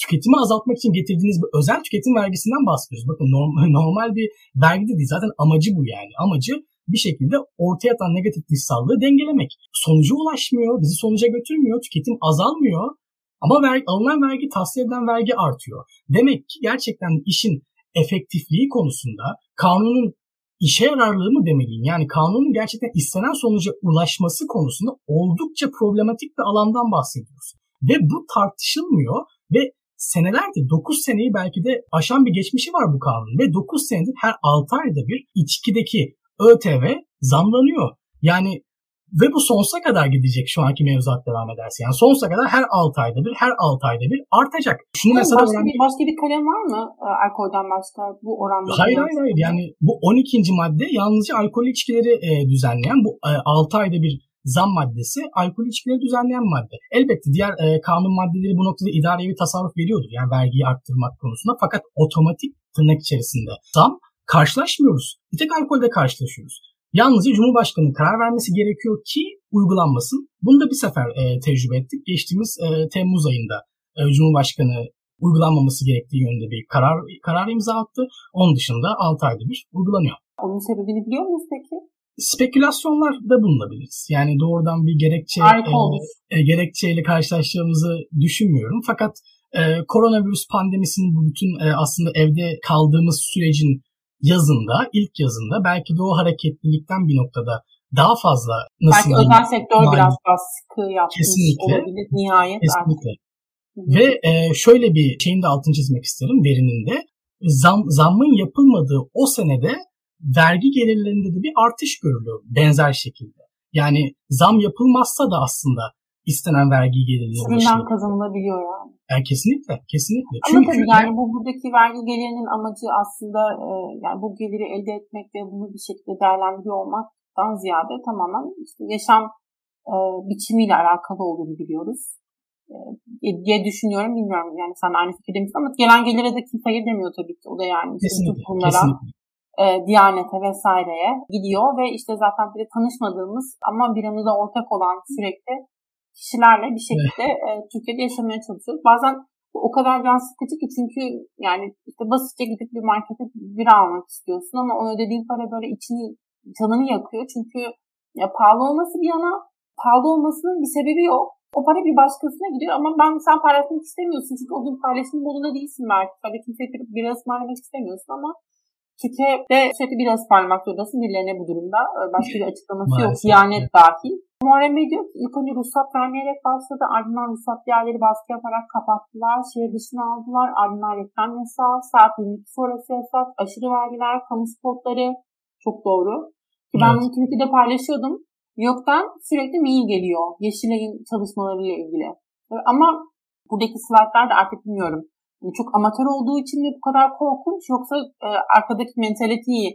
Tüketimi azaltmak için getirdiğiniz bir özel tüketim vergisinden bahsediyoruz. Bakın normal, normal bir vergi de değil. Zaten amacı bu yani. Amacı bir şekilde ortaya atan negatif dışsallığı dengelemek. Sonuca ulaşmıyor, bizi sonuca götürmüyor, tüketim azalmıyor. Ama vergi, alınan vergi tahsil edilen vergi artıyor. Demek ki gerçekten işin efektifliği konusunda kanunun işe yararlığı mı demeliyim? Yani kanunun gerçekten istenen sonuca ulaşması konusunda oldukça problematik bir alandan bahsediyoruz. Ve bu tartışılmıyor ve senelerdir 9 seneyi belki de aşan bir geçmişi var bu kanun ve 9 senedir her 6 ayda bir içkideki ÖTV zamlanıyor. Yani ve bu sonsuza kadar gidecek şu anki mevzuat devam ederse. Yani sonsuza kadar her 6 ayda bir, her 6 ayda bir artacak. Şunu mesela başka, bir, başka bir kalem var mı e, alkolden başka bu oranda? Hayır hayır hayır. Yani bu 12. madde yalnızca alkol içkileri e, düzenleyen bu e, 6 ayda bir zam maddesi alkol içkileri düzenleyen madde. Elbette diğer e, kanun maddeleri bu noktada idareye bir tasarruf veriyordur. Yani vergiyi arttırmak konusunda. Fakat otomatik tırnak içerisinde zam karşılaşmıyoruz. Bir tek alkolde karşılaşıyoruz. Yalnızca Cumhurbaşkanı'nın karar vermesi gerekiyor ki uygulanmasın. Bunu da bir sefer e, tecrübe ettik. Geçtiğimiz e, Temmuz ayında e, Cumhurbaşkanı uygulanmaması gerektiği yönünde bir karar karar imza attı. Onun dışında 6 ayda bir uygulanıyor. Onun sebebini biliyor musunuz peki? Spekülasyonlar da bulunabiliriz. Yani doğrudan bir gerekçe e, e, gerekçeyle karşılaşacağımızı düşünmüyorum. Fakat e, koronavirüs pandemisinin bu bütün e, aslında evde kaldığımız sürecin yazında, ilk yazında belki de o hareketlilikten bir noktada daha fazla nasıl Belki özel sektör mal- biraz baskı yapmış kesinlikle, olabilir nihayet. Kesinlikle. Artık. Ve e, şöyle bir şeyin de altını çizmek isterim verinin de. Zam, zammın yapılmadığı o senede vergi gelirlerinde de bir artış görülüyor benzer şekilde. Yani zam yapılmazsa da aslında istenen vergi gelirleri Sürümden kazanılabiliyor yani. yani. Kesinlikle, kesinlikle. Ama Çünkü tabii yani bu buradaki vergi gelirinin amacı aslında e, yani bu geliri elde etmek ve bunu bir şekilde değerlendiriyor olmaktan ziyade tamamen işte yaşam e, biçimiyle alakalı olduğunu biliyoruz. E, diye düşünüyorum bilmiyorum yani sen aynı fikirde misin ama gelen gelire de kimse hayır demiyor tabii ki o da yani kesinlikle, bunlara. E, Diyanete vesaireye gidiyor ve işte zaten bir de tanışmadığımız ama biramıza ortak olan sürekli kişilerle bir şekilde e, Türkiye'de yaşamaya çalışıyoruz. Bazen o kadar can sıkıcı ki çünkü yani işte basitçe gidip bir markete bir almak istiyorsun ama o ödediğin para böyle içini canını yakıyor. Çünkü ya pahalı olması bir yana pahalı olmasının bir sebebi yok. O para bir başkasına gidiyor ama ben sen paylaşmak istemiyorsun çünkü o gün paylaşım modunda değilsin belki. Tabii kimseye bir, biraz ısmarlamak istemiyorsun ama Türkiye'de sürekli biraz ısmarlamak zorundasın birilerine bu durumda. Ee, başka bir açıklaması yok. Diyanet dahil. Muharrem Bey diyor ki ilk önce ruhsat vermeyerek başladı. Ardından ruhsat yerleri baskı yaparak kapattılar. Şehir dışına aldılar. Ardından reklam yasağı, saat limiti sonrası yasak, aşırı vergiler, kamu spotları. Çok doğru. Ki ben evet. bunu Twitter'da paylaşıyordum. Yoktan sürekli mail geliyor. Yeşilay'ın çalışmalarıyla ilgili. Ama buradaki slaytlar da artık bilmiyorum. Çok amatör olduğu için mi bu kadar korkunç yoksa e, arkadaki mentaliteyi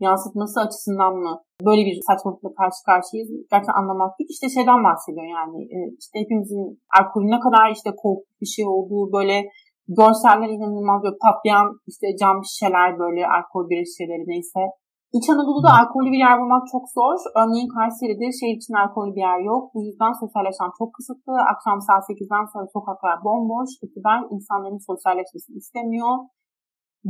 yansıtması açısından mı böyle bir saçmalıkla karşı karşıyayız gerçekten anlamak değil. İşte şeyden bahsediyor yani e, işte hepimizin alkolün ne kadar işte korkunç bir şey olduğu böyle görseller inanılmaz böyle patlayan işte cam şişeler böyle alkol bir şişeleri neyse İç Anadolu'da alkollü bir yer bulmak çok zor. Örneğin Kayseri'de şehir için alkollü bir yer yok. Bu yüzden sosyalleşen çok kısıtlı. Akşam saat 8'den sonra sokaklar bomboş. İktidar insanların sosyalleşmesini istemiyor.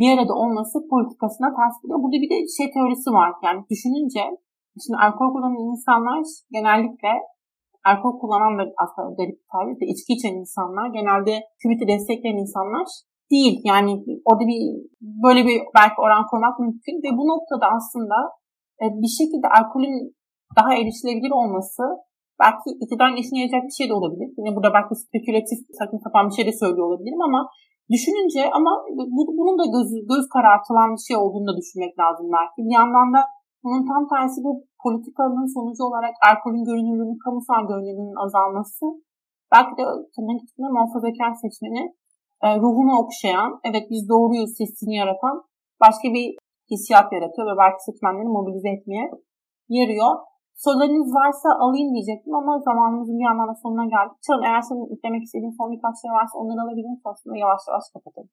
Bir arada olması politikasına ters gidiyor. Burada bir de şey teorisi var. Yani düşününce şimdi alkol kullanan insanlar genellikle alkol kullanan da aslında garip bir tabir de içki içen insanlar genelde hükümeti destekleyen insanlar değil. Yani orada bir böyle bir belki oran kurmak mümkün ve bu noktada aslında e, bir şekilde alkolün daha erişilebilir olması belki iktidarın işine yarayacak bir şey de olabilir. Yine burada belki spekülatif saçma sapan bir şey de söylüyor olabilirim ama düşününce ama bu, bunun da göz, göz karartılan bir şey olduğunu da düşünmek lazım belki. Bir yandan da bunun tam tersi bu politikanın sonucu olarak alkolün görünürlüğünün, kamusal görünürlüğünün azalması belki de tırnak içinde muhafazakar seçmeni ruhunu okşayan, evet biz doğruyuz hissini yaratan başka bir hissiyat yaratıyor ve belki seçmenleri mobilize etmeye yarıyor. Sorularınız varsa alayım diyecektim ama zamanımızın bir yandan da sonuna geldik. Çağın eğer senin eklemek istediğin son birkaç şey varsa onları alabilirim. Aslında yavaş yavaş kapatalım.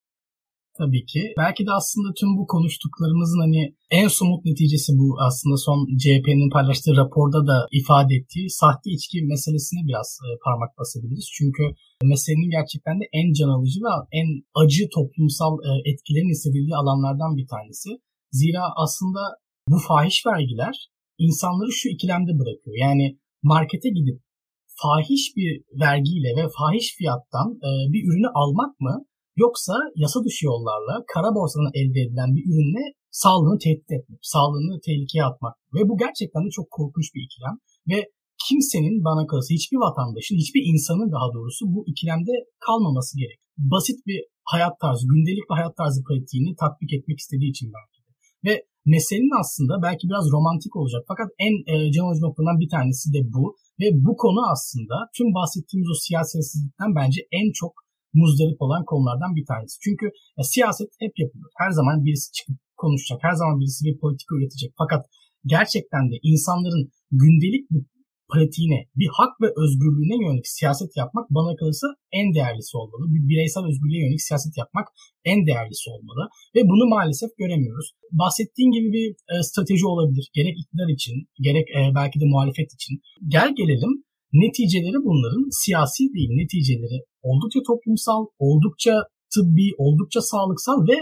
Tabii ki. Belki de aslında tüm bu konuştuklarımızın hani en somut neticesi bu aslında son CHP'nin paylaştığı raporda da ifade ettiği sahte içki meselesine biraz e, parmak basabiliriz. Çünkü meselenin gerçekten de en can alıcı ve en acı toplumsal e, etkilerin hissedildiği alanlardan bir tanesi. Zira aslında bu fahiş vergiler insanları şu ikilemde bırakıyor. Yani markete gidip fahiş bir vergiyle ve fahiş fiyattan e, bir ürünü almak mı yoksa yasa dışı yollarla kara borsadan elde edilen bir ürünle sağlığını tehdit etmek, sağlığını tehlikeye atmak ve bu gerçekten de çok korkunç bir ikilem ve kimsenin bana kalırsa hiçbir vatandaşın, hiçbir insanın daha doğrusu bu ikilemde kalmaması gerek. Basit bir hayat tarzı, gündelik bir hayat tarzı pratiğini tatbik etmek istediği için belki de. Ve meselenin aslında belki biraz romantik olacak fakat en e, can alıcı noktadan bir tanesi de bu. Ve bu konu aslında tüm bahsettiğimiz o siyasetsizlikten bence en çok muzdarip olan konulardan bir tanesi. Çünkü ya, siyaset hep yapılır. Her zaman birisi çıkıp konuşacak. Her zaman birisi bir politika üretecek. Fakat gerçekten de insanların gündelik bir pratiğine, bir hak ve özgürlüğüne yönelik siyaset yapmak bana kalırsa en değerlisi olmalı. Bir bireysel özgürlüğe yönelik siyaset yapmak en değerlisi olmalı. Ve bunu maalesef göremiyoruz. Bahsettiğin gibi bir e, strateji olabilir. Gerek iktidar için, gerek e, belki de muhalefet için. Gel gelelim neticeleri bunların siyasi değil. Neticeleri oldukça toplumsal, oldukça tıbbi, oldukça sağlıksal ve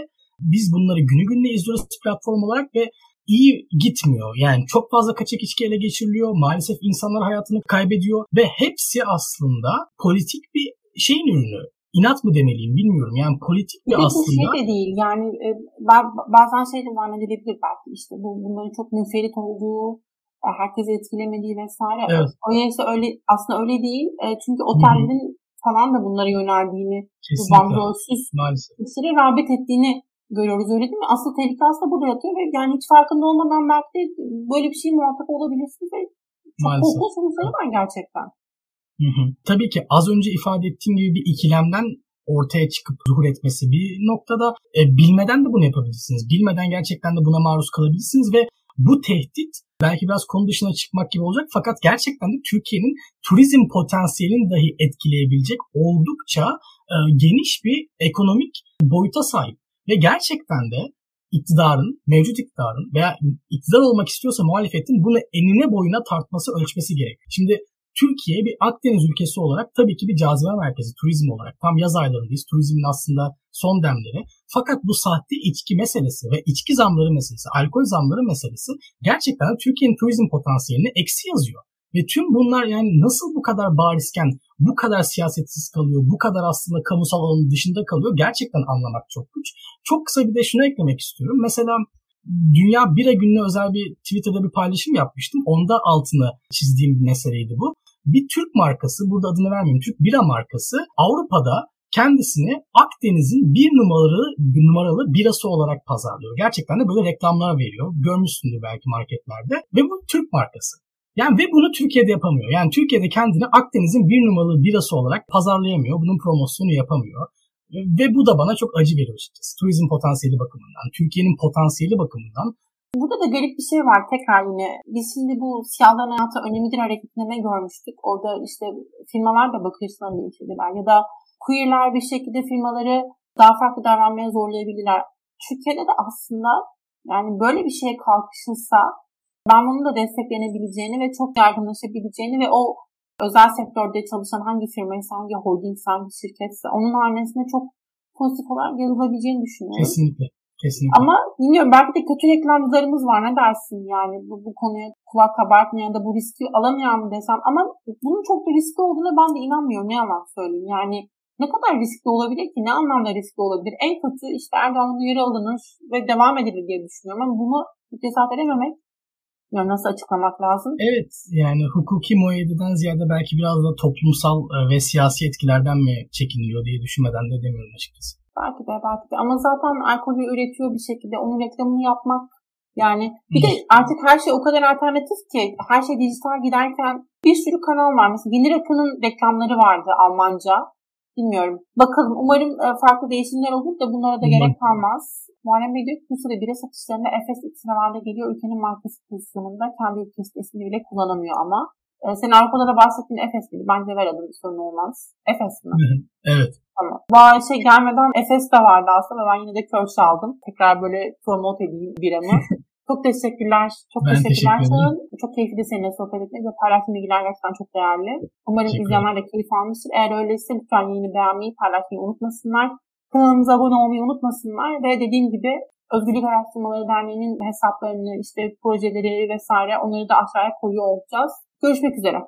biz bunları günü gününe izliyoruz platform olarak ve iyi gitmiyor. Yani çok fazla kaçak içki ele geçiriliyor. Maalesef insanlar hayatını kaybediyor ve hepsi aslında politik bir şeyin ürünü. İnat mı demeliyim bilmiyorum. Yani politik bir Peki aslında. şey de değil yani e, bazen şey de zannedilebilir belki işte bu bunların çok müferit olduğu herkesi etkilemediği vesaire. Evet. O işte öyle aslında öyle değil. E, çünkü otellerin falan da bunlara yöneldiğini, bu bandrolsüz kişilere rağbet ettiğini görüyoruz öyle değil mi? Asıl tehlike aslında burada yatıyor ve yani hiç farkında olmadan belki de böyle bir şey muhatap olabilirsiniz ve çok korkunç sonuçları var gerçekten. Hı hı. Tabii ki az önce ifade ettiğim gibi bir ikilemden ortaya çıkıp zuhur etmesi bir noktada e, bilmeden de bunu yapabilirsiniz. Bilmeden gerçekten de buna maruz kalabilirsiniz ve bu tehdit belki biraz konu dışına çıkmak gibi olacak fakat gerçekten de Türkiye'nin turizm potansiyelini dahi etkileyebilecek oldukça e, geniş bir ekonomik boyuta sahip. Ve gerçekten de iktidarın, mevcut iktidarın veya iktidar olmak istiyorsa muhalefetin bunu enine boyuna tartması, ölçmesi gerek. Şimdi Türkiye bir Akdeniz ülkesi olarak tabii ki bir cazibe merkezi turizm olarak. Tam yaz aylarındayız. Turizmin aslında son demleri. Fakat bu sahte içki meselesi ve içki zamları meselesi, alkol zamları meselesi gerçekten Türkiye'nin turizm potansiyelini eksi yazıyor. Ve tüm bunlar yani nasıl bu kadar barizken, bu kadar siyasetsiz kalıyor, bu kadar aslında kamusal alanın dışında kalıyor gerçekten anlamak çok güç. Çok kısa bir de şunu eklemek istiyorum. Mesela Dünya Bira Günü'ne özel bir Twitter'da bir paylaşım yapmıştım. Onda altını çizdiğim bir meseleydi bu. Bir Türk markası, burada adını vermeyeyim, Türk bira markası Avrupa'da kendisini Akdeniz'in bir numaralı numaralı birası olarak pazarlıyor. Gerçekten de böyle reklamlar veriyor. Görmüşsündür belki marketlerde. Ve bu Türk markası. Yani ve bunu Türkiye'de yapamıyor. Yani Türkiye'de kendini Akdeniz'in bir numaralı birası olarak pazarlayamıyor. Bunun promosyonu yapamıyor. Ve bu da bana çok acı veriyor açıkçası. Turizm potansiyeli bakımından, Türkiye'nin potansiyeli bakımından. Burada da garip bir şey var tekrar yine. Biz şimdi bu siyahların hayatı önemlidir hareketinde ne görmüştük? Orada işte firmalar da bakış açılarını hani değiştirdiler. Ya da queerler bir şekilde firmaları daha farklı davranmaya zorlayabilirler. Türkiye'de de aslında yani böyle bir şeye kalkışılsa ben bunun da desteklenebileceğini ve çok yaygınlaşabileceğini ve o özel sektörde çalışan hangi firmaysa, hangi holding, hangi şirketse onun hanesine çok pozitif olarak yazılabileceğini düşünüyorum. Kesinlikle. Kesinlikle. Ama bilmiyorum belki de kötü reklamcılarımız var. Ne dersin yani? Bu, bu konuya kulak kabartmayan da bu riski alamayan mı desem? Ama bunun çok da riskli olduğuna ben de inanmıyorum. Ne yalan söyleyeyim. Yani ne kadar riskli olabilir ki? Ne anlamda riskli olabilir? En kötü işte Erdoğan'ın uyarı alınır ve devam edilir diye düşünüyorum. Ama bunu cesaret edememek yani nasıl açıklamak lazım? Evet yani hukuki muayyededen ziyade belki biraz da toplumsal e, ve siyasi etkilerden mi çekiniliyor diye düşünmeden de demiyorum açıkçası. Belki de belki de ama zaten alkolü üretiyor bir şekilde onun reklamını yapmak yani bir de artık her şey o kadar alternatif ki her şey dijital giderken bir sürü kanal var. Mesela Yeni Rakı'nın reklamları vardı Almanca. Bilmiyorum. Bakalım. Umarım e, farklı değişimler olur da bunlara da gerek kalmaz. Muharrem Bey diyor ki Bursa'da bira satışlarında Efes ilk sıralarda geliyor. Ülkenin markası pozisyonunda kendi ülkesinin ismini bile kullanamıyor ama. E, sen Avrupa'da da bahsettiğin Efes miydi? Bence ver adını sorun olmaz. Efes mi? evet. Tamam. Bu şey gelmeden Efes de vardı aslında ben yine de Kölsch aldım. Tekrar böyle promote edeyim biramı. Çok teşekkürler. Çok ben teşekkürler sana. Çok keyifli seninle sohbet etmek ve paylaştığın bilgiler gerçekten çok değerli. Umarım izleyenler de keyif almıştır. Eğer öyleyse lütfen yayını beğenmeyi, paylaşmayı unutmasınlar. Kanalımıza abone olmayı unutmasınlar ve dediğim gibi Özgürlük Araştırmaları Derneği'nin hesaplarını, işte projeleri vesaire onları da aşağıya koyuyor olacağız. Görüşmek üzere.